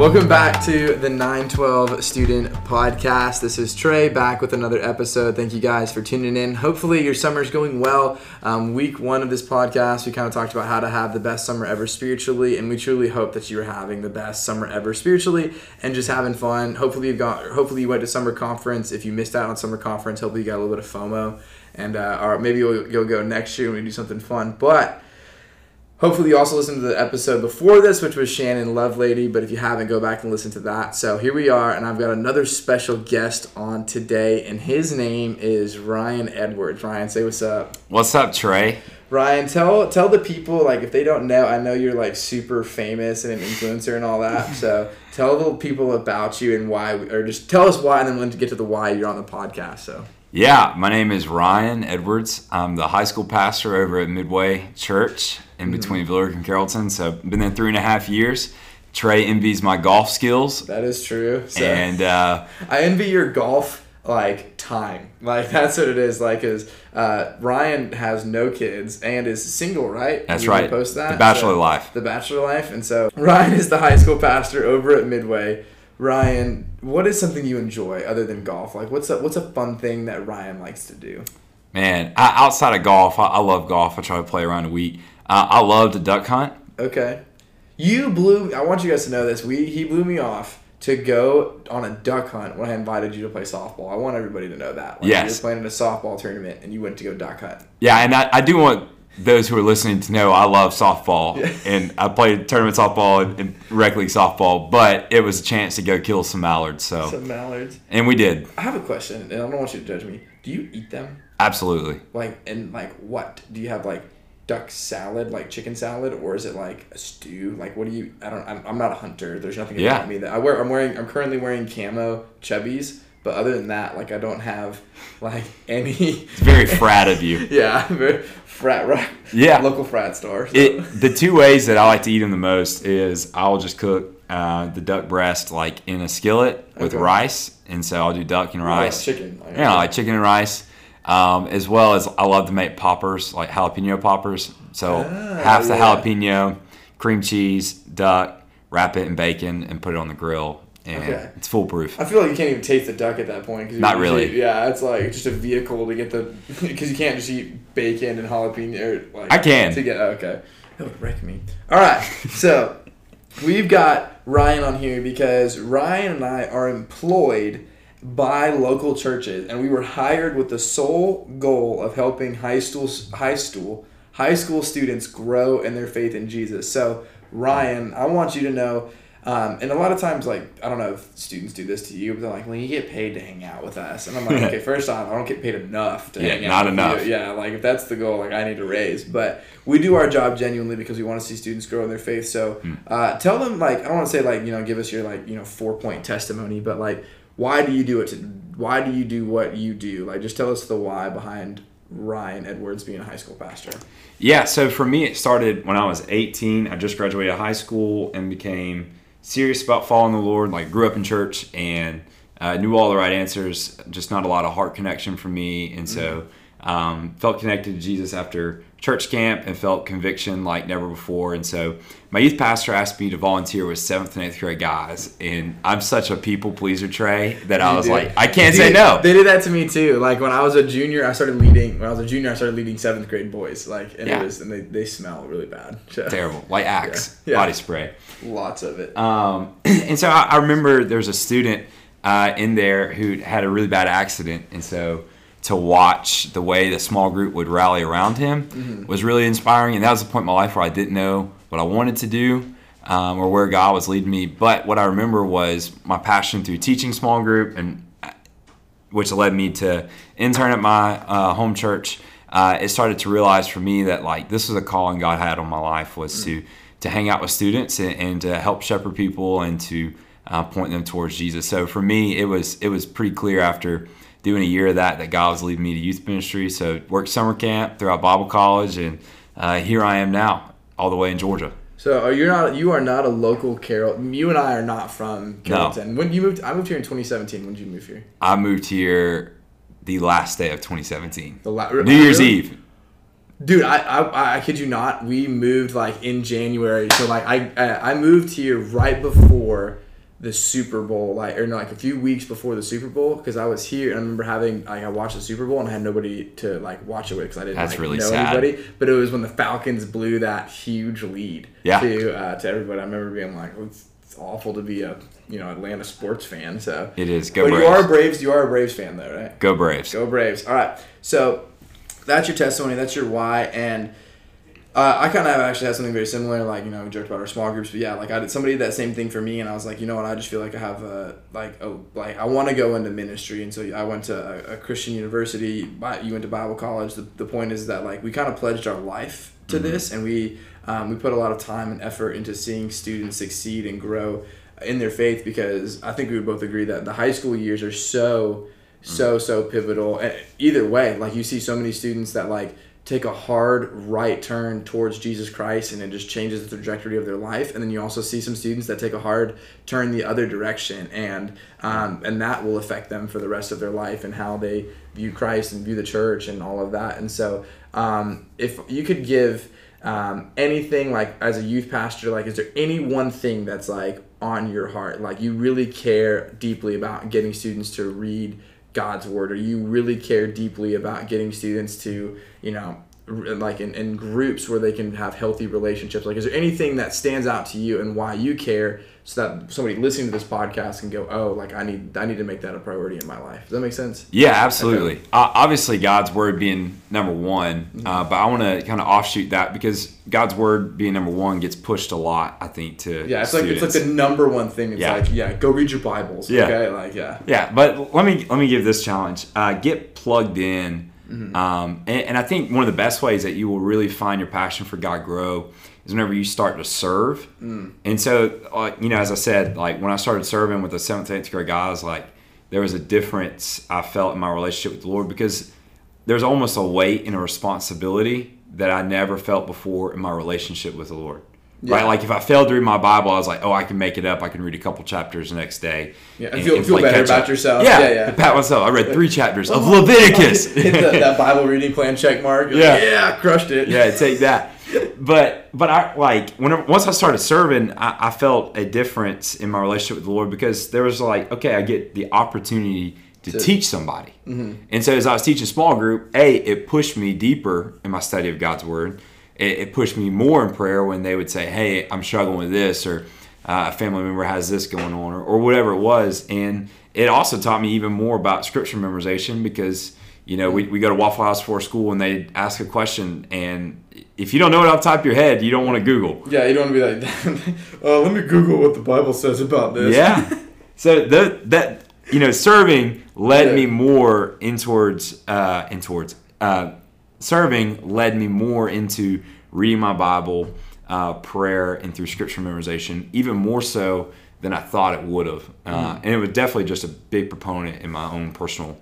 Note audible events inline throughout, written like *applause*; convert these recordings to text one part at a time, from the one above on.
Welcome back to the 912 Student Podcast. This is Trey back with another episode. Thank you guys for tuning in. Hopefully, your summer is going well. Um, week one of this podcast, we kind of talked about how to have the best summer ever spiritually, and we truly hope that you're having the best summer ever spiritually and just having fun. Hopefully, you've got. Hopefully, you went to summer conference. If you missed out on summer conference, hopefully, you got a little bit of FOMO, and uh, or maybe you'll, you'll go next year and we do something fun. But Hopefully, you also listened to the episode before this, which was Shannon Lovelady. But if you haven't, go back and listen to that. So here we are, and I've got another special guest on today, and his name is Ryan Edwards. Ryan, say what's up. What's up, Trey? Ryan, tell tell the people like if they don't know, I know you're like super famous and an influencer and all that. *laughs* So tell the people about you and why, or just tell us why, and then when to get to the why you're on the podcast. So. Yeah, my name is Ryan Edwards. I'm the high school pastor over at Midway Church in mm-hmm. between mm-hmm. Villa Rica and Carrollton. So I've been there three and a half years. Trey envies my golf skills. That is true. So and uh, I envy your golf like time. Like that's what it is. Like is uh, Ryan has no kids and is single, right? That's you right. Post that the bachelor so, life. The bachelor life, and so *laughs* Ryan is the high school pastor over at Midway. Ryan, what is something you enjoy other than golf? Like, what's a what's a fun thing that Ryan likes to do? Man, I, outside of golf, I, I, love golf. I try to play around a week. Uh, I love to duck hunt. Okay, you blew. I want you guys to know this. We he blew me off to go on a duck hunt when I invited you to play softball. I want everybody to know that. Like, yes. You were playing in a softball tournament and you went to go duck hunt. Yeah, and I, I do want those who are listening to know I love softball, yeah. and I played tournament softball and, and rec league softball. But it was a chance to go kill some mallards. So some mallards, and we did. I have a question, and I don't want you to judge me. Do you eat them? Absolutely. Like and like what? Do you have like duck salad, like chicken salad, or is it like a stew? Like what do you? I don't. I'm, I'm not a hunter. There's nothing about yeah. me that I wear. I'm wearing. I'm currently wearing camo chubbies but other than that, like I don't have like *laughs* any. It's very frat of you. *laughs* yeah, very frat right. Yeah, local frat store. So. It the two ways that I like to eat them the most is I'll just cook uh, the duck breast like in a skillet with okay. rice, and so I'll do duck and rice. Oh, chicken. Like, yeah, like chicken and rice. Um, as well as I love to make poppers, like jalapeno poppers. So ah, half the yeah. jalapeno, cream cheese, duck, wrap it in bacon, and put it on the grill and okay. it's foolproof. I feel like you can't even taste the duck at that point. Cause Not really. yeah, it's like just a vehicle to get the *laughs* because you can't just eat bacon and jalapeno. Like, I can to get oh, okay. That would wreck me. All right, so we've got Ryan on here because Ryan and I are employed by local churches, and we were hired with the sole goal of helping high school high school high school students grow in their faith in Jesus. So Ryan, I want you to know um, and a lot of times, like, I don't know if students do this to you, but they're like, well, you get paid to hang out with us. And I'm like, okay, *laughs* first off, I don't get paid enough to yeah, hang out. Not enough. You. Yeah, like, if that's the goal, like, I need to raise. But we do our job genuinely because we want to see students grow in their faith. So hmm. uh, tell them, like, I don't want to say, like, you know, give us your, like, you know, four point testimony, but, like, why do you do it? To, why do you do what you do? Like, just tell us the why behind Ryan Edwards being a high school pastor. Yeah, so for me, it started when I was 18. I just graduated high school and became serious about following the Lord. Like grew up in church and uh, knew all the right answers. Just not a lot of heart connection for me, and so um, felt connected to Jesus after church camp and felt conviction like never before. And so my youth pastor asked me to volunteer with seventh and eighth grade guys, and I'm such a people pleaser, Trey, that I was like, I can't say no. They did that to me too. Like when I was a junior, I started leading. When I was a junior, I started leading seventh grade boys. Like and yeah. it was, and they, they smell really bad. *laughs* So. Terrible, like Axe yeah. Yeah. body spray. Lots of it. Um, *clears throat* and so I, I remember there was a student uh, in there who had a really bad accident, and so to watch the way the small group would rally around him mm-hmm. was really inspiring. And that was the point in my life where I didn't know what I wanted to do um, or where God was leading me. But what I remember was my passion through teaching small group, and which led me to intern at my uh, home church. Uh, it started to realize for me that like this was a calling God had on my life was mm-hmm. to to hang out with students and, and, to help shepherd people and to uh, point them towards Jesus. So for me, it was it was pretty clear after doing a year of that that God was leading me to youth ministry. So worked summer camp throughout Bible college, and uh, here I am now, all the way in Georgia. So you're you not you are not a local Carroll. You and I are not from Carrollton. No. When you moved, I moved here in 2017. When did you move here? I moved here the last day of 2017. The la- New Year's really? Eve. Dude, I, I I kid you not. We moved like in January, so like I I moved here right before the Super Bowl, like or no, like a few weeks before the Super Bowl, because I was here and I remember having like I watched the Super Bowl and I had nobody to like watch it with because I didn't That's like, really know sad. anybody. But it was when the Falcons blew that huge lead Yeah. to uh, to everybody. I remember being like, well, it's, it's awful to be a you know Atlanta sports fan. So It is. Go but Braves. you are Braves. You are a Braves fan though, right? Go Braves. Go Braves. All right. So that's your testimony. That's your why. And uh, I kind of actually had something very similar. Like you know, we joked about our small groups, but yeah, like I did somebody did that same thing for me, and I was like, you know what? I just feel like I have a like a like I want to go into ministry, and so I went to a, a Christian university. You went to Bible college. The, the point is that like we kind of pledged our life to this, and we um, we put a lot of time and effort into seeing students succeed and grow in their faith because I think we would both agree that the high school years are so so so pivotal and either way like you see so many students that like take a hard right turn towards jesus christ and it just changes the trajectory of their life. And then you also see some students that take a hard turn the other direction and um, and that will affect them for the rest of their life and how they view christ and view the church and all of that. And so um, if you could give um, anything like as a youth pastor like is there any one thing that's like on your heart? Like you really care deeply about getting students to read god's word or you really care deeply about getting students to you know like in, in groups where they can have healthy relationships. Like is there anything that stands out to you and why you care so that somebody listening to this podcast can go oh like i need i need to make that a priority in my life does that make sense Yeah, absolutely. Uh, obviously, God's word being number one, Mm-hmm. uh, but I want to kind of offshoot that because God's word being number one gets pushed a lot. I think to yeah it's like it's like the number one thing it's Yeah. like yeah go read your bibles Yeah. okay like yeah Yeah, but let me let me give this challenge. Uh, get plugged in, Mm-hmm. um, and, and I think one of the best ways that you will really find your passion for God grow is whenever you start to serve. Mm. And so, uh, you know, as I said, like when I started serving with the seventh, eighth grade guys, like there was a difference I felt in my relationship with the Lord because there's almost a weight and a responsibility that I never felt before in my relationship with the Lord. Right, like if I failed to read my Bible, I was like, "Oh, I can make it up. I can read a couple chapters the next day." Yeah, and feel- feel play better catch up." about yourself. Yeah, Yeah, yeah. Pat myself. I read *laughs* three chapters of *laughs* Leviticus. hit the, that bible reading plan check mark *laughs* Yeah. yeah crushed it yeah, take that. But but I like whenever once I started serving, I, I felt a difference in my relationship with the Lord because there was like, okay, I get the opportunity to, To- teach somebody, and so as I was teaching small group, a it pushed me deeper in my study of God's word. It, it pushed me more in prayer when they would say, "Hey, I'm struggling with this," or uh, a family member has this going on, or, or whatever it was, and it also taught me even more about scripture memorization because you know, we, we go to Waffle House for school and they ask a question, and if you don't know it off the top of your head, you don't want to Google. yeah you don't want to be like *laughs* uh, let me google what the bible says about this Yeah. *laughs* so that that you know, serving led Yeah. me more in towards uh, in towards uh, serving led me more into reading my Bible, uh, prayer, and through scripture memorization, even more so than I thought it would have. Uh, Mm. And it was definitely just a big proponent in my own personal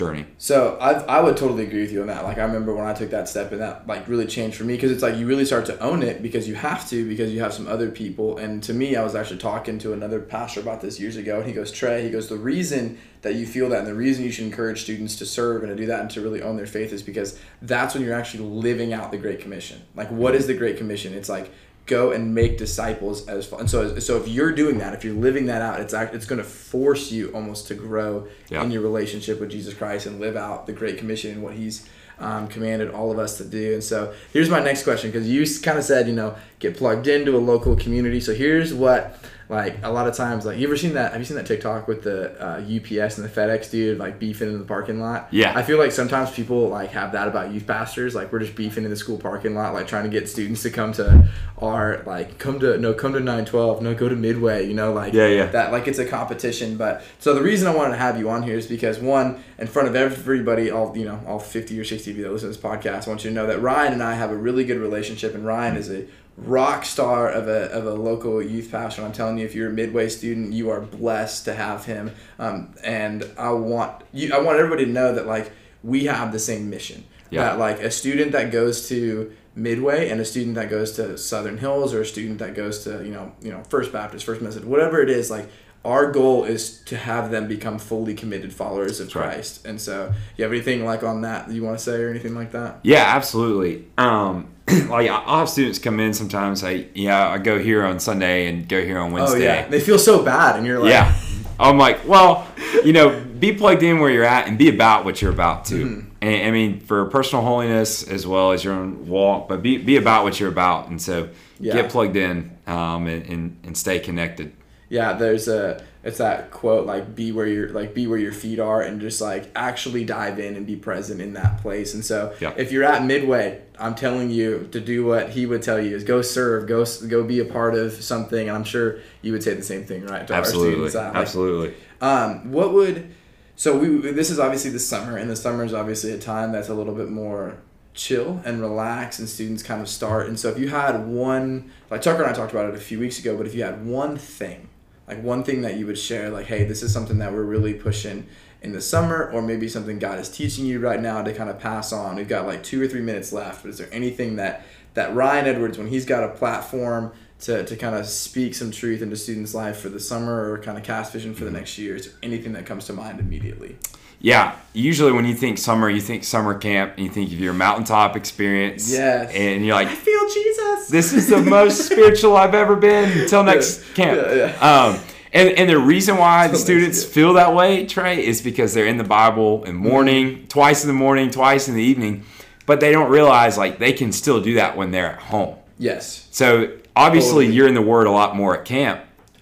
journey. So I, I would totally agree with you on that. Like I remember when I took that step and that like really changed for me because it's like you really start to own it because you have to because you have some other people. And to me, I was actually talking to another pastor about this years ago, and he goes, Trey, he goes, the reason that you feel that and the reason you should encourage students to serve and to do that and to really own their faith is because that's when you're actually living out the Great Commission. Like what is the Great Commission? It's like go and make disciples as far. And so so if you're doing that, if you're living that out, it's act, it's going to force you almost to grow Yeah. in your relationship with Jesus Christ and live out the Great Commission and what He's um, commanded all of us to do. And so here's my next question because you kind of said you know get plugged into a local community. So here's what like a lot of times like you ever seen that have you seen that TikTok with the uh, UPS and the FedEx dude like beefing in the parking lot? Yeah. I feel like sometimes people like have that about youth pastors like we're just beefing in the school parking lot like trying to get students to come to our like come to no come to 912 no go to Midway you know like Yeah, yeah. that like it's a competition but so the reason i wanted to have you on here is because one in front of everybody all you know all 50 or 60 of you that listen to this podcast i want you to know that ryan and i have a really good relationship and ryan is a rock star of a, of a local youth pastor i'm telling you if you're a midway student you are blessed to have him um, and i want you i want everybody to know that like we have the same mission Yeah. that like a student that goes to Midway and a student that goes to Southern Hills or a student that goes to you know you know First Baptist, First Message, whatever it is, like our goal is to have them become fully committed followers of right. Christ. And so, you have anything like on that that you want to say or anything like that? Yeah, absolutely. Um, *clears throat* like I'll have students come in sometimes. Say, yeah, I go here on Sunday and go here on Wednesday. Oh Wednesday. yeah, they feel so bad, and you're like, Yeah. I'm like, well, you know, be plugged in where you're at and be about what you're about to. Mm-hmm. And I mean, for personal holiness as well as your own walk, but be, be about what you're about. And so Yeah. get plugged in um, and, and, and stay connected. Yeah, there's a it's that quote like be where your like be where your feet are and just like actually dive in and be present in that place. And so Yeah. if you're at Midway, I'm telling you to do what he would tell you is go serve, go go be a part of something. And I'm sure you would say the same thing, right? To our Absolutely. students. Uh, like, Absolutely. Um, what would so we this is obviously the summer, and the summer is obviously a time that's a little bit more chill and relax, and students kind of start. And so if you had one, like Tucker and I talked about it a few weeks ago, but if you had one thing, like one thing that you would share, like hey, this is something that we're really pushing in the summer, or maybe something God is teaching you right now to kind of pass on. We've got like two or three minutes left, but is there anything that that Ryan Edwards, when he's got a platform to, to kind of speak some truth into students' life for the summer or kind of cast vision for the mm-hmm. next year? Is there anything that comes to mind immediately? Yeah. Usually when you think summer, you think summer camp and you think of your mountaintop experience. Yes. And you're like, I feel Jesus. this is the most *laughs* spiritual I've ever been until next Yeah, camp. yeah, yeah. Um, and, and the reason why the students feel that way, Trey, is because they're in the Bible in morning, twice in the morning, twice in the evening, but they don't realize like they can still do that when they're at home. yes. So obviously Totally. you're in the Word a lot more at camp,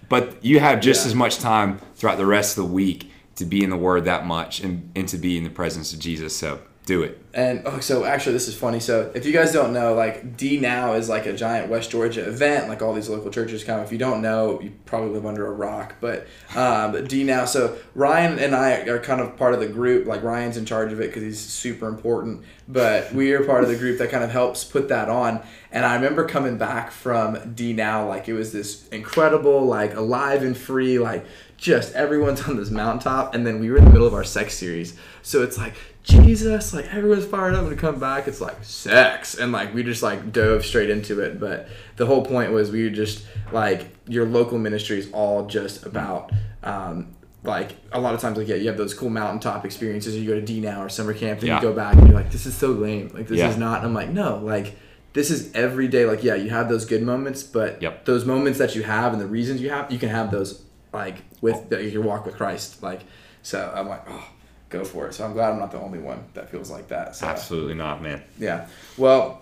but you have just Yeah. as much time throughout the rest of the week to be in the Word that much and, and to be in the presence of Jesus. So do it. And oh, so actually, this is funny. So if you guys don't know, like D Now is like a giant West Georgia event, like all these local churches come. If you don't know, you probably live under a rock. But um, but D Now. So Ryan and I are kind of part of the group. Like Ryan's in charge of it because he's super important. But we are part of the group that kind of helps put that on. And I remember coming back from D Now, like it was this incredible, like alive and free, like just everyone's *laughs* on this mountaintop. And then we were in the middle of our sex series, so it's like Jesus, like everyone's fired up and to come back, it's like sex. And like we just like dove straight into it. But the whole point was we were just like your local ministry is all just about um like a lot of times like yeah, you have those cool mountaintop experiences, you go to D now or summer camp, then Yeah. you go back and you're like, This is so lame. Like this Yeah. is not and I'm like, no, like this is every day, like yeah, you have those good moments, but Yep. those moments that you have and the reasons you have, you can have those like with the, your walk with Christ. Like so I'm like, oh, go for it. So I'm glad I'm not the only one that feels like that. So Absolutely not, man. yeah. Well,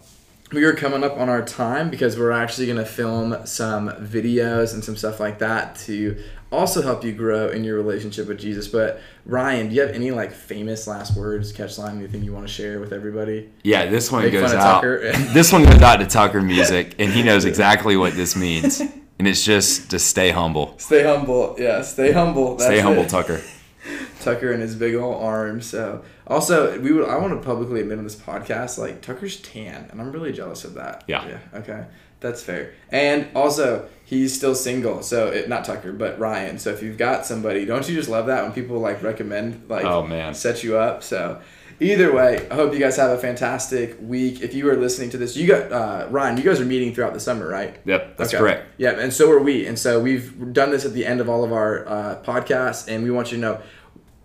we are coming up on our time because we're actually going to film some videos and some stuff like that to also help you grow in your relationship with Jesus. But Ryan, do you have any like famous last words, catch line, anything you want to share with everybody? Yeah, this one Make goes out. *laughs* This one goes out to Tucker *laughs* Music, and he knows exactly what this means. *laughs* And it's just to stay humble. Stay humble. Yeah, stay humble. That's stay humble, it. Tucker. *laughs* Tucker and his big old arms. So also, we would I want to publicly admit on this podcast, like Tucker's tan, and I'm really jealous of that. Yeah. Yeah. Okay. That's fair. And also, he's still single. So it, not Tucker, but Ryan. So if you've got somebody, don't you just love that when people like recommend like Oh, man. set you up? So either way, I hope you guys have a fantastic week. If you are listening to this, you got uh, Ryan. You guys are meeting throughout the summer, right? Yep, that's Okay. correct. Yeah, and so are we. And so we've done this at the end of all of our uh, podcasts, and we want you to know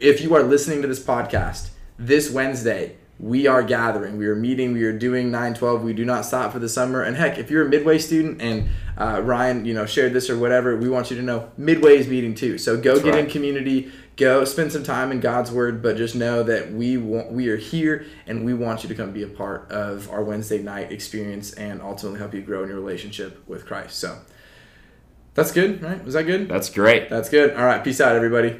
if you are listening to this podcast this Wednesday, we are gathering. We are meeting. We are doing 912. We do not stop for the summer. And heck, if you're a Midway student and uh, Ryan, you know, shared this or whatever, we want you to know Midway is meeting too. So go That's get in community. Go spend some time in God's Word, but just know that we want, we are here and we want you to come be a part of our Wednesday night experience and ultimately help you grow in your relationship with Christ. So that's good, right? Was that good? That's great. That's good. All right. Peace out, everybody.